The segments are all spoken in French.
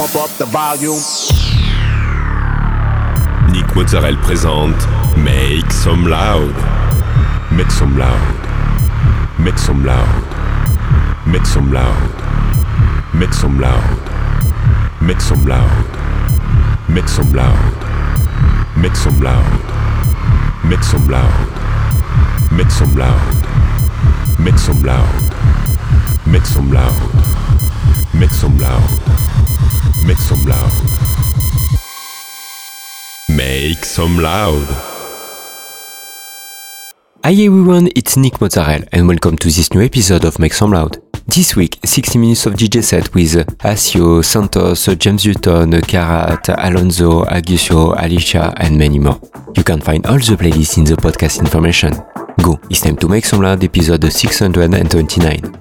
pump up the volume. Nick Mozzarella présente Make Some Loud. Make some loud. Make some loud. Make some loud. Make some loud. Make some loud. Make some loud. Make some loud. Make some loud. Make some loud. Make some loud. Make some loud. Make some loud. Make some loud. Make some loud. Hi everyone, it's Nick Mozzarella and welcome to this new episode of Make Some Loud. This week, 60 minutes of DJ set with Asio, Santos, James Newton, Karat, Alonso, Agusio, Alicia, and many more. You can find all the playlists in the podcast information. Go, it's time to make some loud episode 629.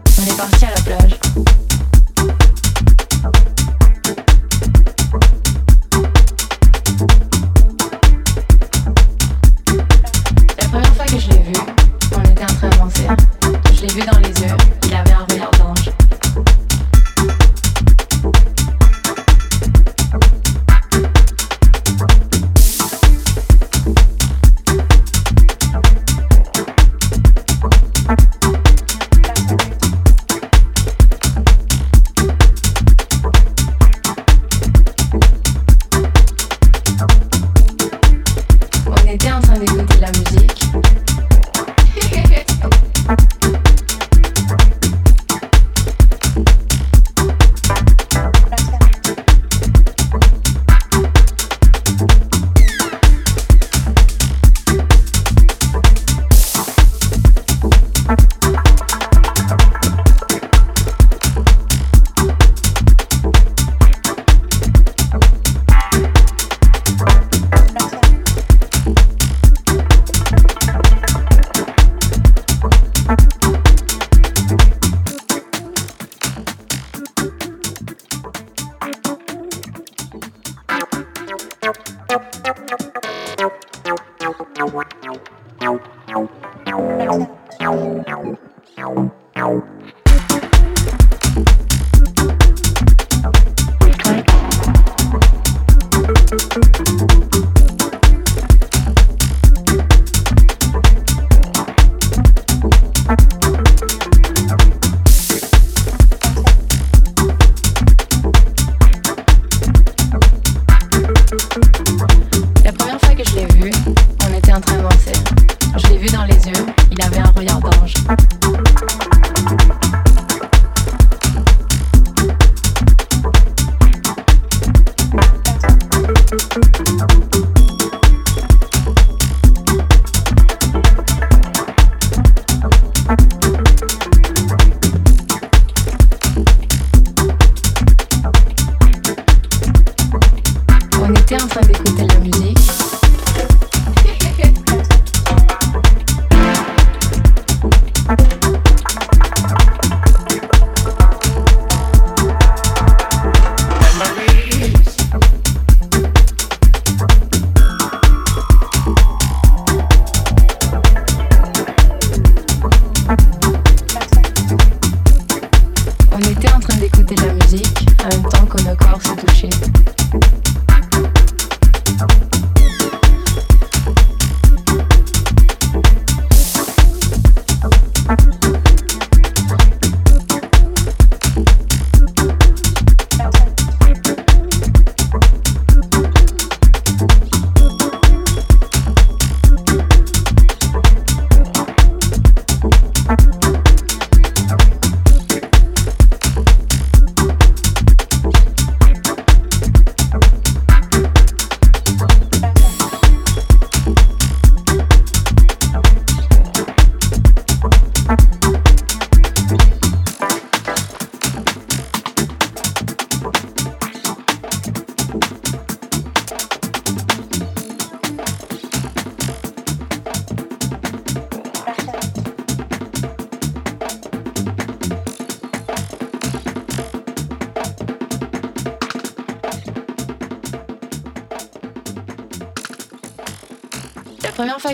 En même temps que nos corps se touchaient.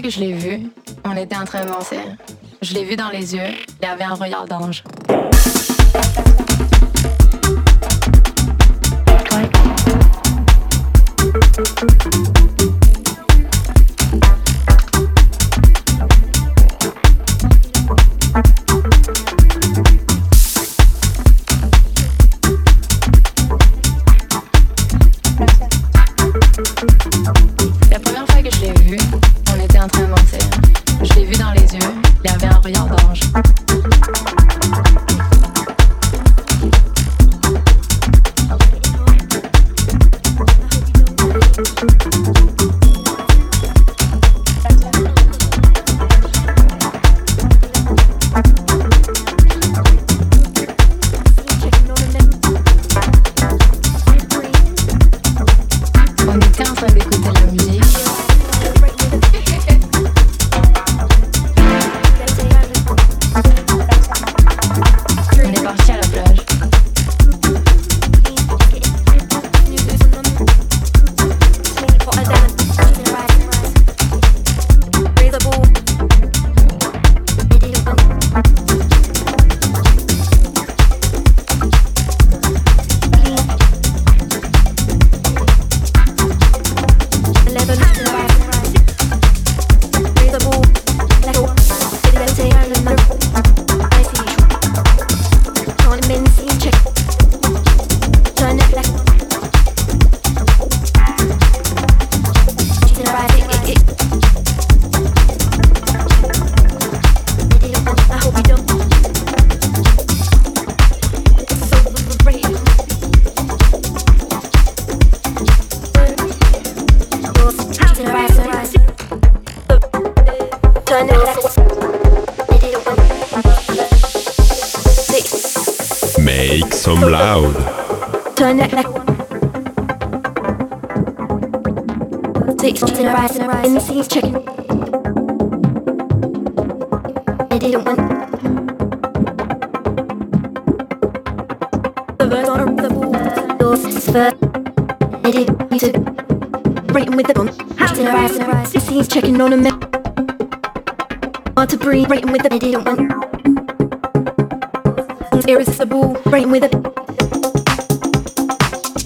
Je l'ai vu, on était en train de danser. Je l'ai vu dans les yeux, il avait un regard d'ange.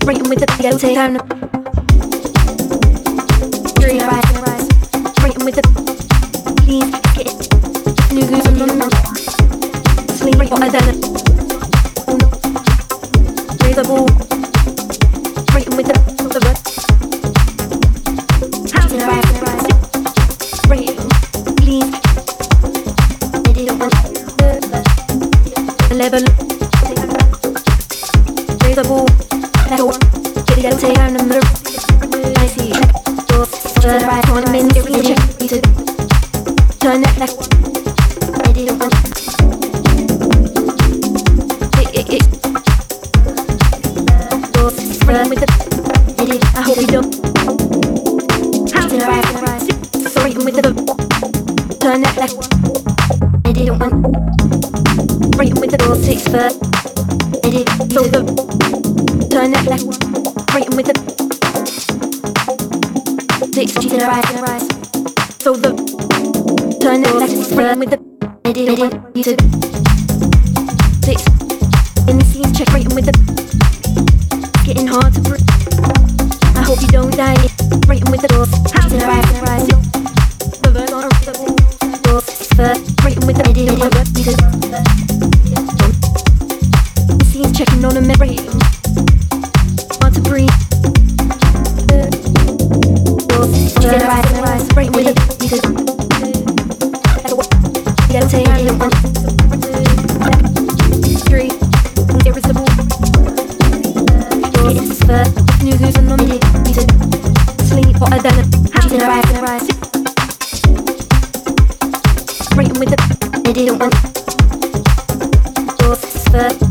Breaking with the ghetto take time Dream with the Please get New goose on the Sleep or a with the they didn't want your sperm.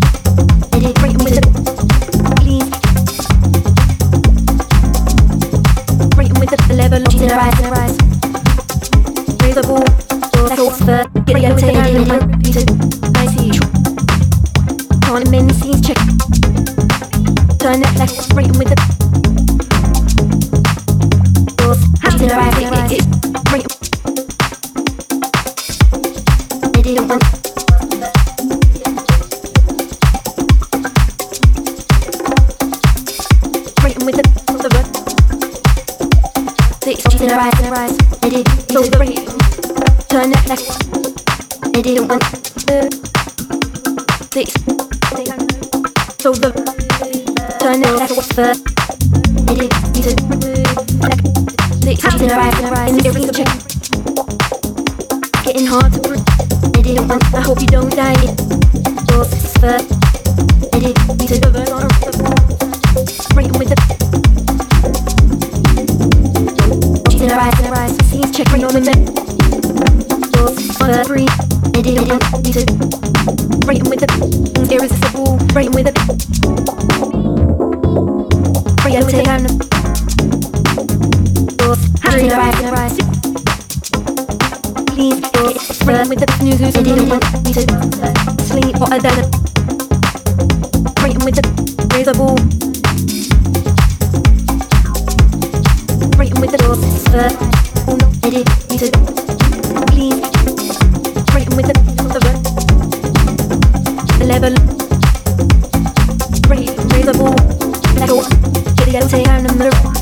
live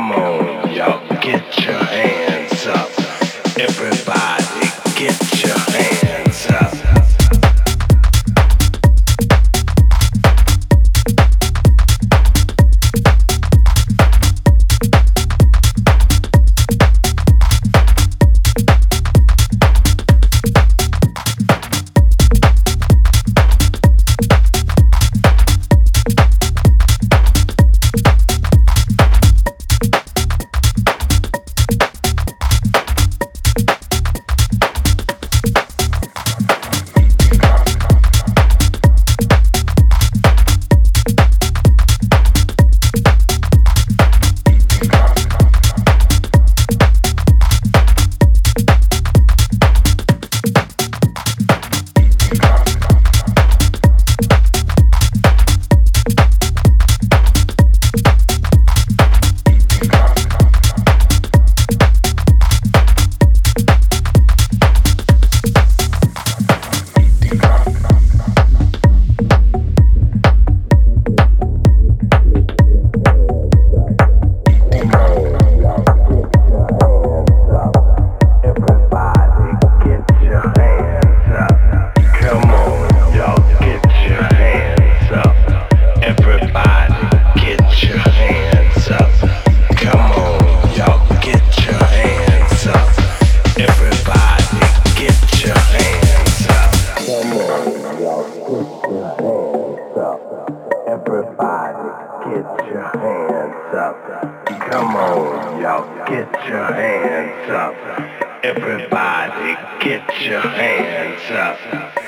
mi amor.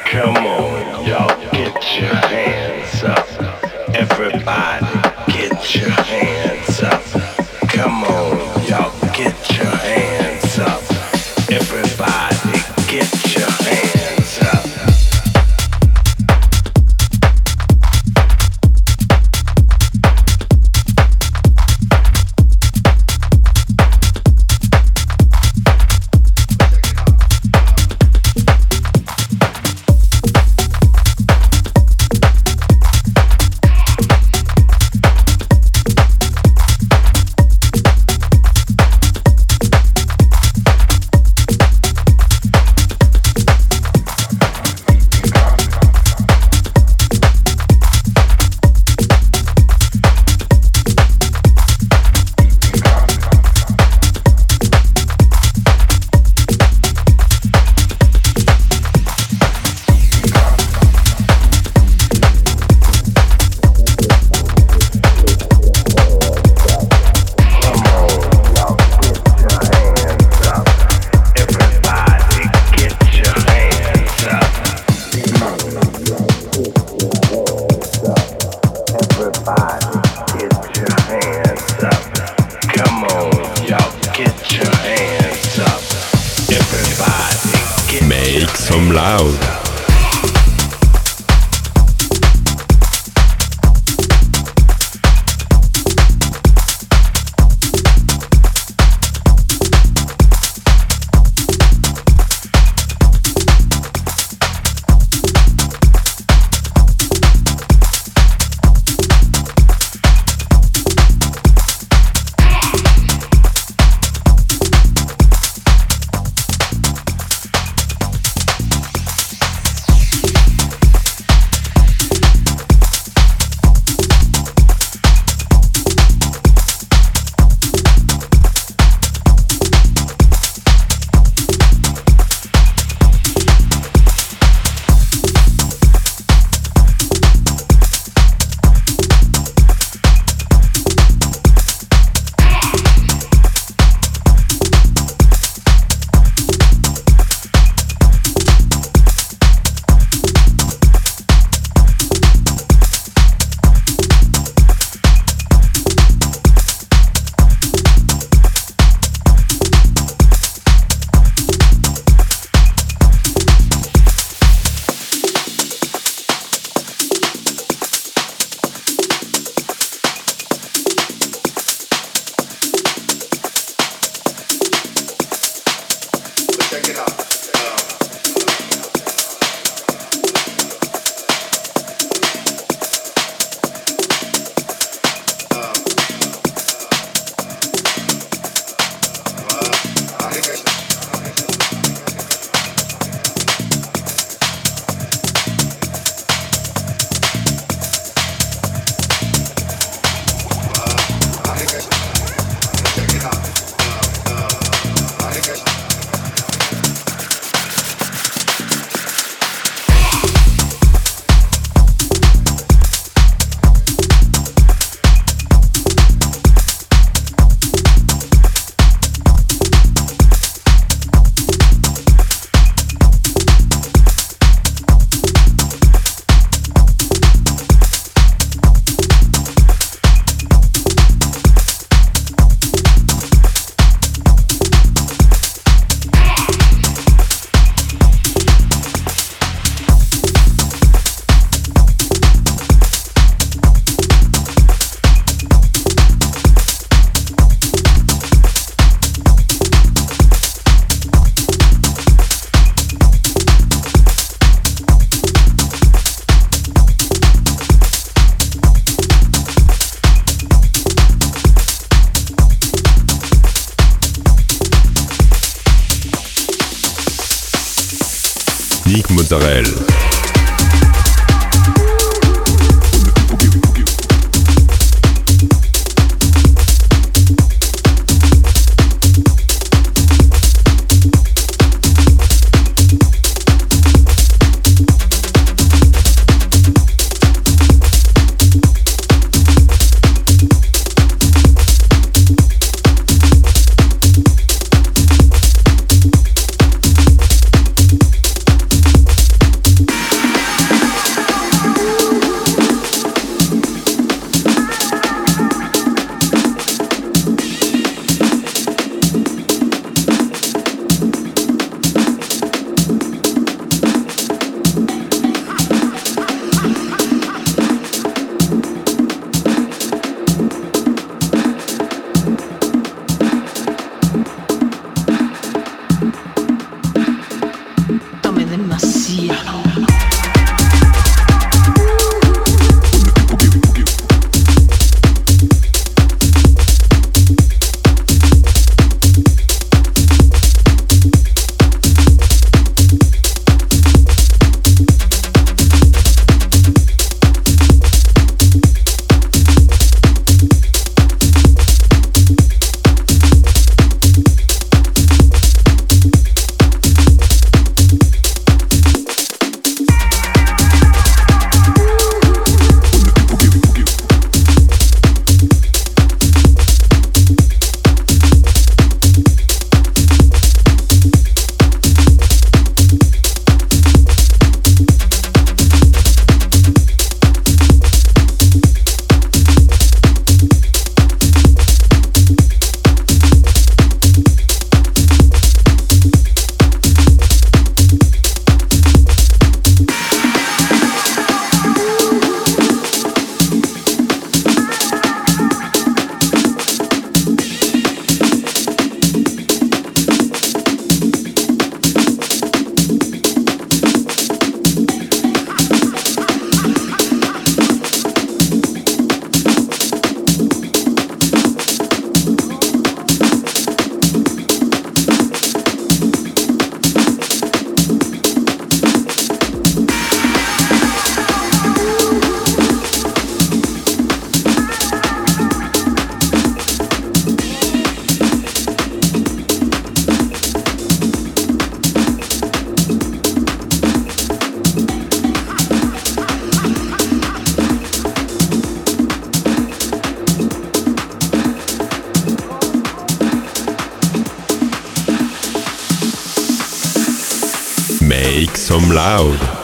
Come on. loud.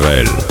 Mozzarella.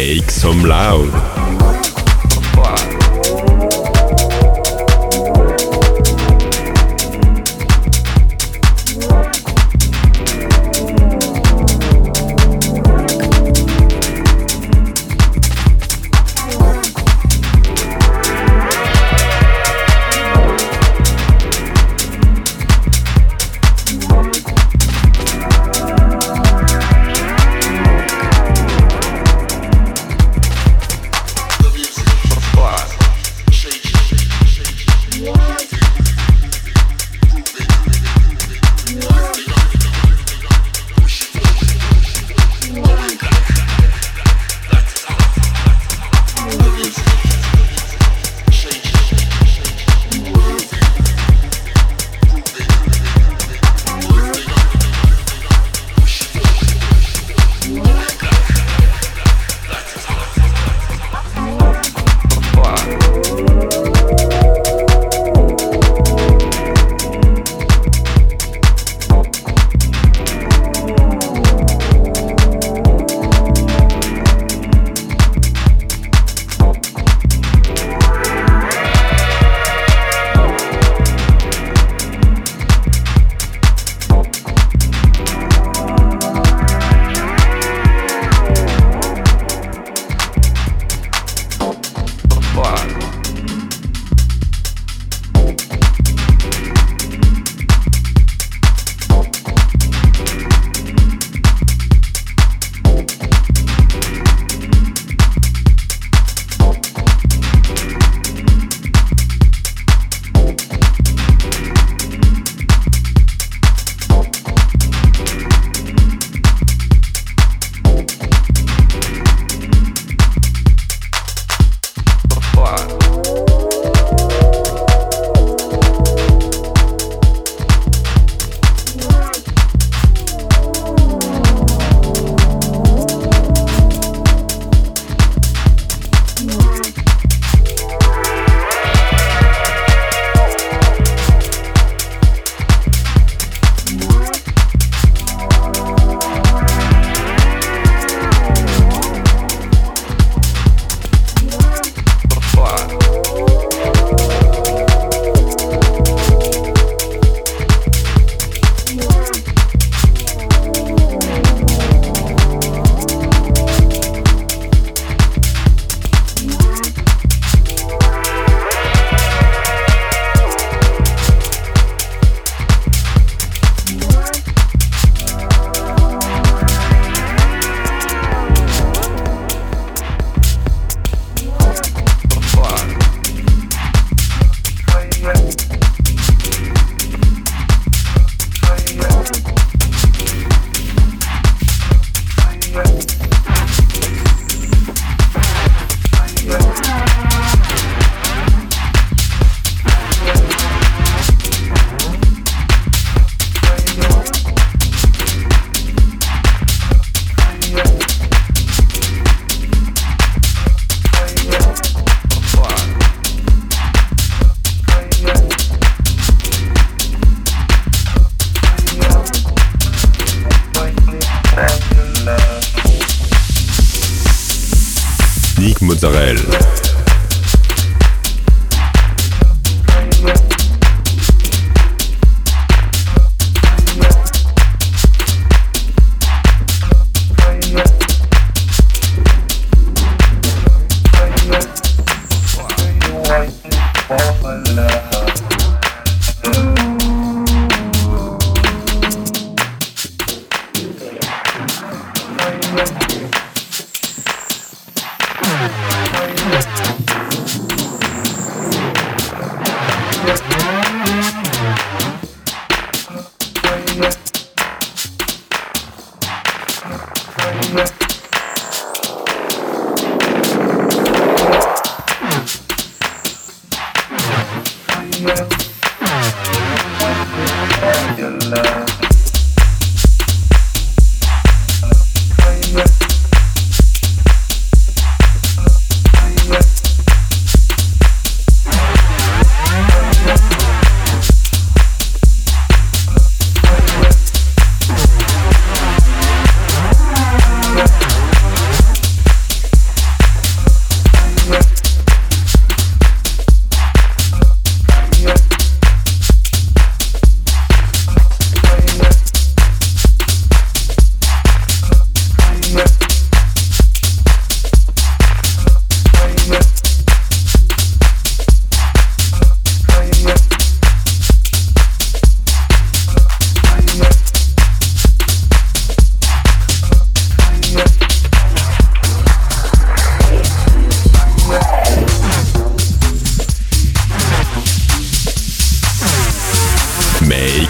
Make some loud. Nick Mozzarella.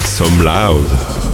Make some loud.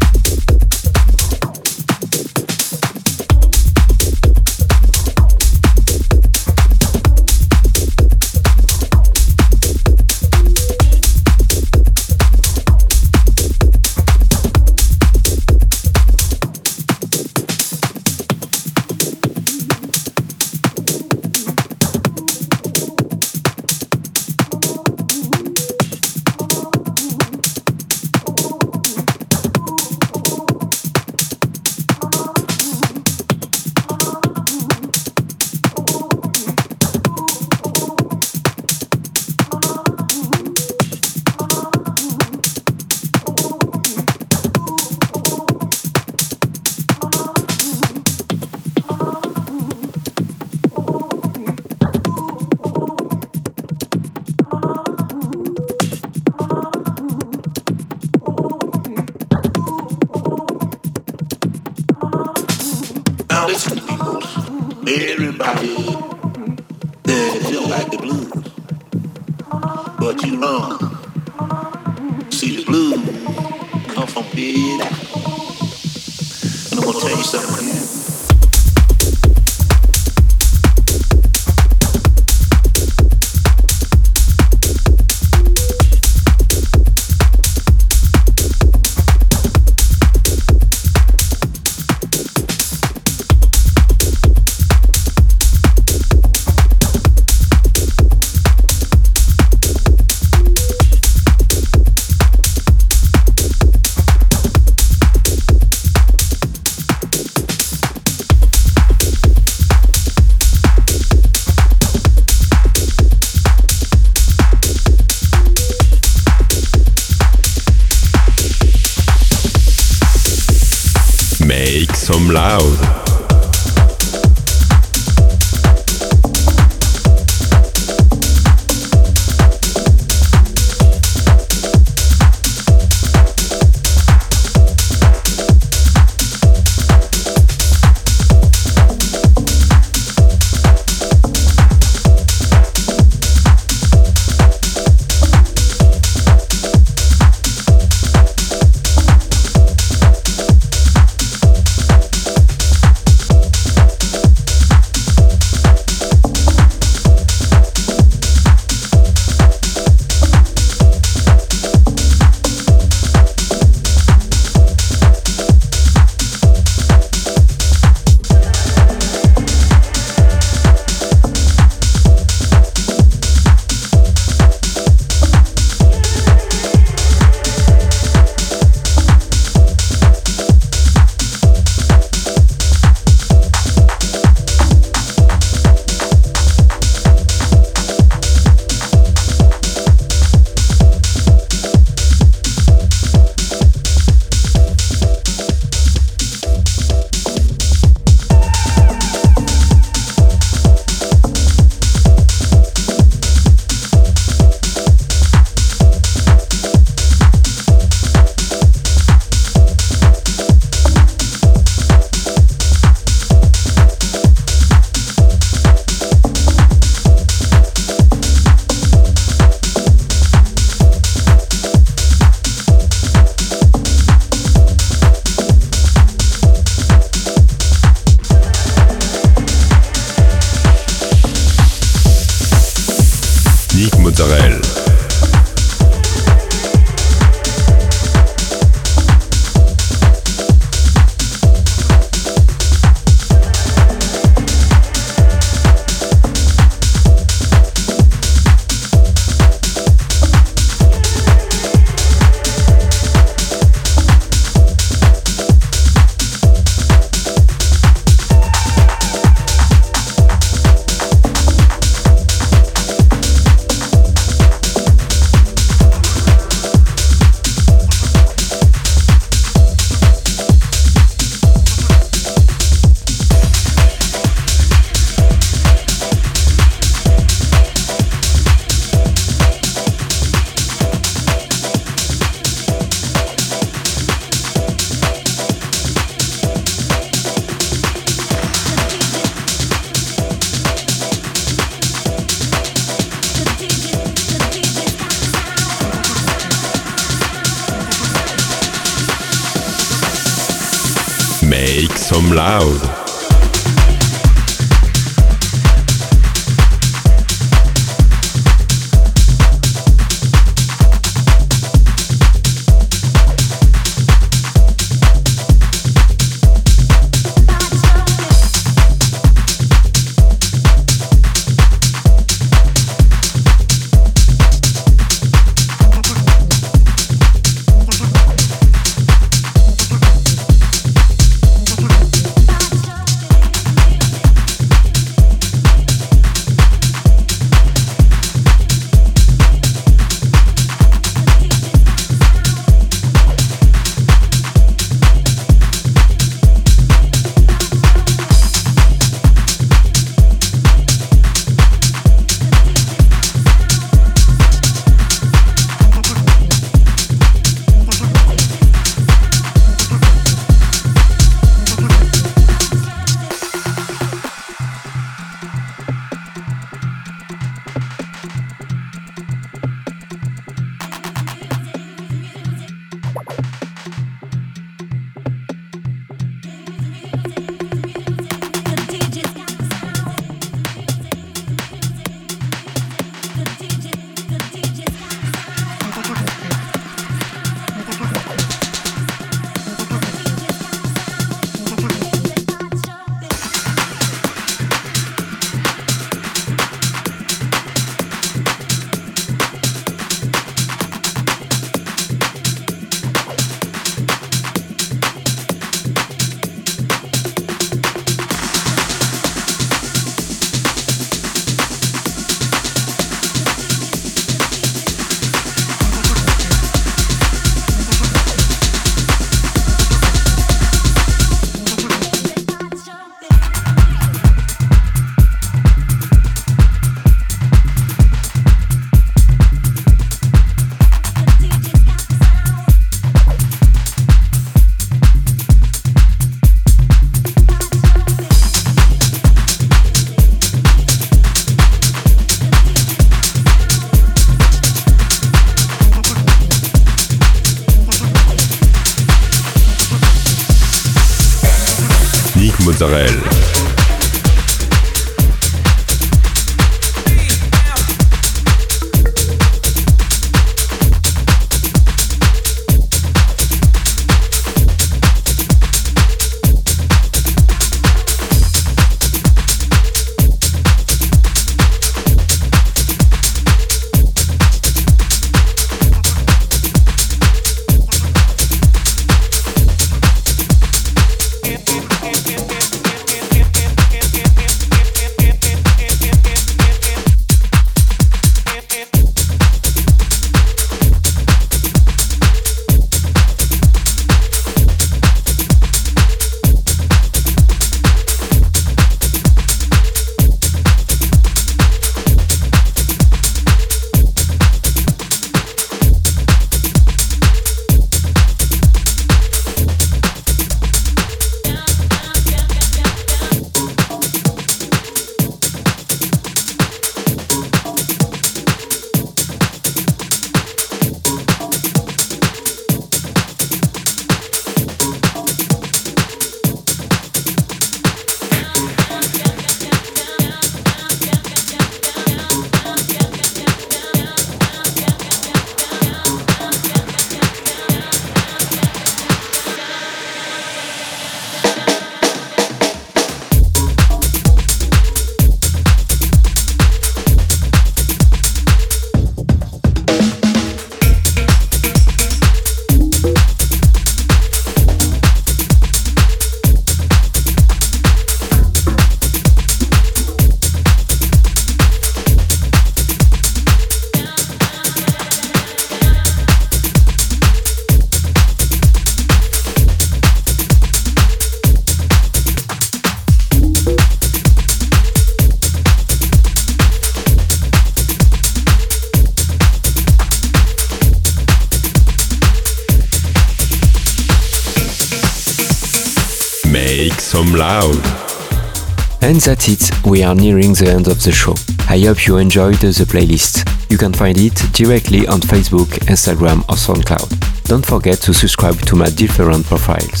That's it, we are nearing the end of the show. I hope you enjoyed the playlist. You can find it directly on Facebook, Instagram, or SoundCloud. Don't forget to subscribe to my different profiles.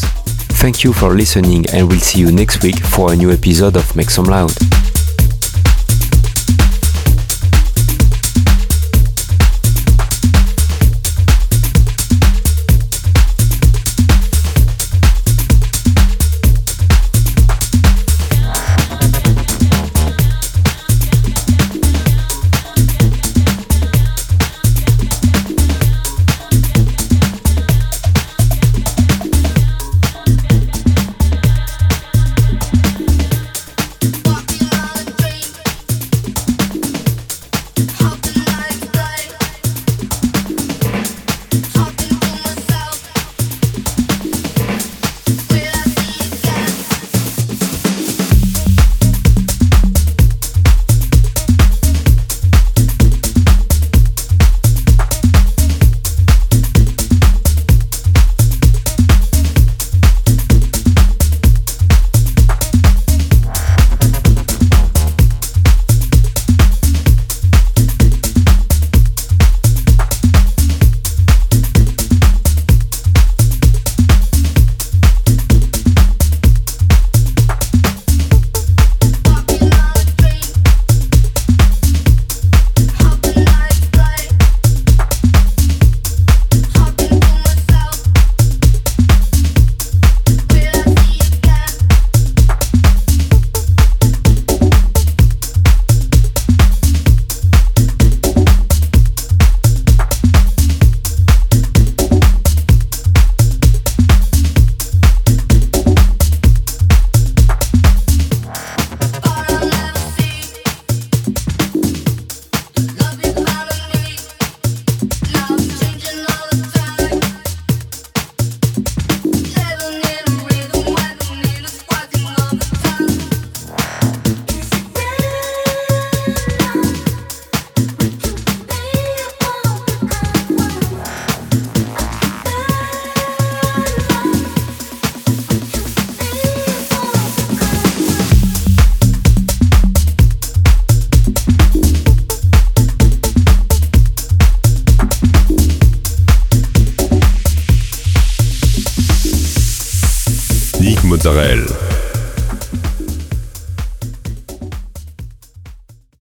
Thank you for listening and we'll see you next week for a new episode of Make Some Loud.